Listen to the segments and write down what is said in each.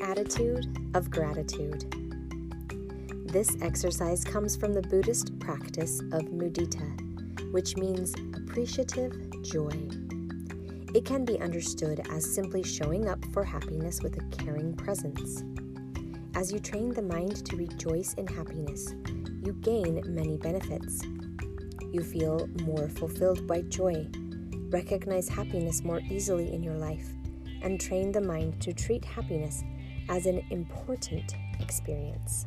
attitude of gratitude. This exercise comes from the Buddhist practice of mudita, which means appreciative joy. It can be understood as simply showing up for happiness with a caring presence. As you train the mind to rejoice in happiness, you gain many benefits. You feel more fulfilled by joy, recognize happiness more easily in your life, and train the mind to treat happiness as an important experience.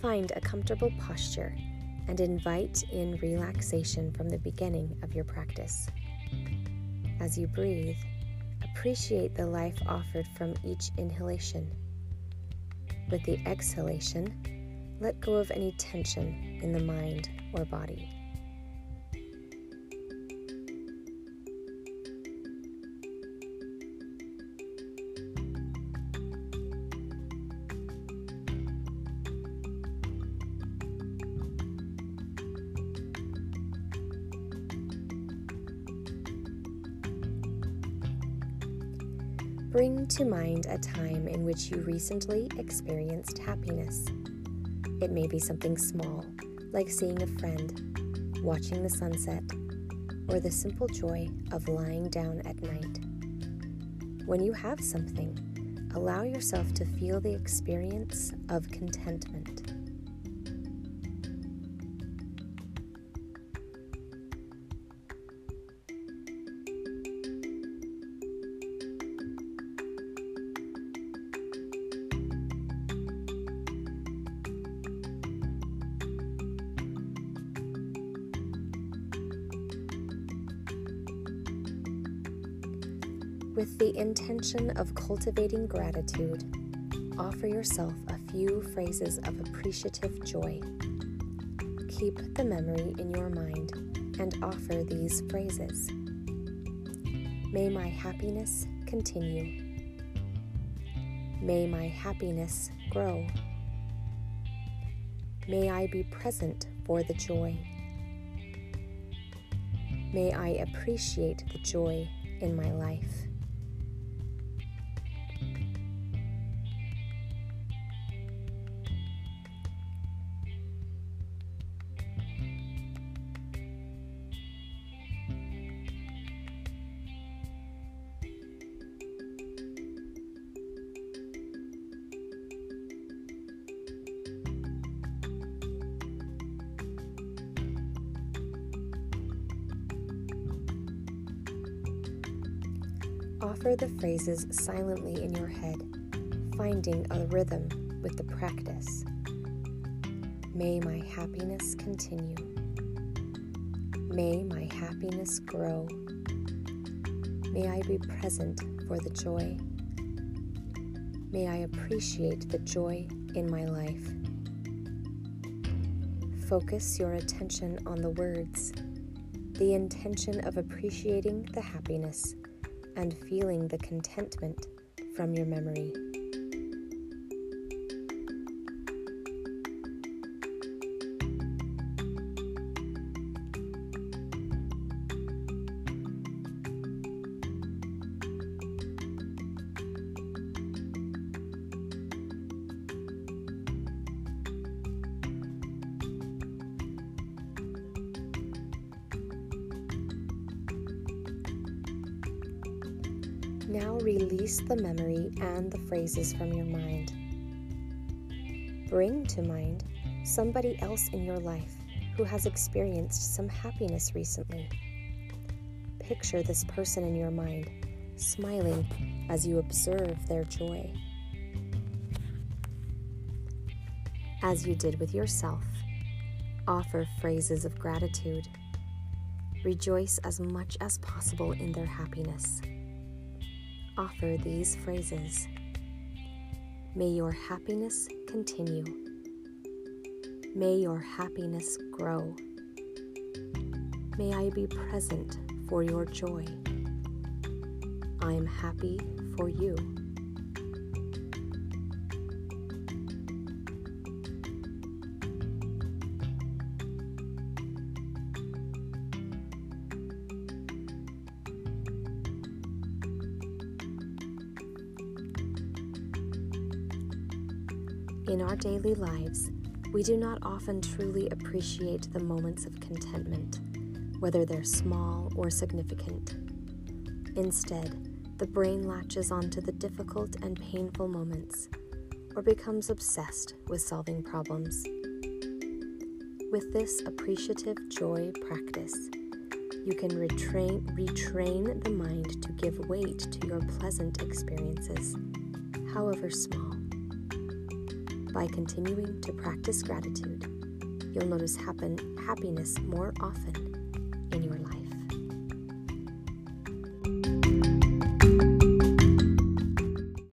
Find a comfortable posture and invite in relaxation from the beginning of your practice. As you breathe, appreciate the life offered from each inhalation. With the exhalation, let go of any tension in the mind or body. Bring to mind a time in which you recently experienced happiness. It may be something small, like seeing a friend, watching the sunset, or the simple joy of lying down at night. When you have something, allow yourself to feel the experience of contentment. With the intention of cultivating gratitude, offer yourself a few phrases of appreciative joy. Keep the memory in your mind and offer these phrases. May my happiness continue. May my happiness grow. May I be present for the joy. May I appreciate the joy in my life. Offer the phrases silently in your head, finding a rhythm with the practice. May my happiness continue. May my happiness grow. May I be present for the joy. May I appreciate the joy in my life. Focus your attention on the words, the intention of appreciating the happiness and feeling the contentment from your memory. Now release the memory and the phrases from your mind. Bring to mind somebody else in your life who has experienced some happiness recently. Picture this person in your mind, smiling as you observe their joy. As you did with yourself, offer phrases of gratitude. Rejoice as much as possible in their happiness offer these phrases May your happiness continue. May your happiness grow. May I be present for your joy. I am happy for you. In our daily lives, we do not often truly appreciate the moments of contentment, whether they're small or significant. Instead, the brain latches onto the difficult and painful moments or becomes obsessed with solving problems. With this appreciative joy practice, you can retrain, retrain the mind to give weight to your pleasant experiences, however small. By continuing to practice gratitude, you'll notice happen, happiness more often in your life.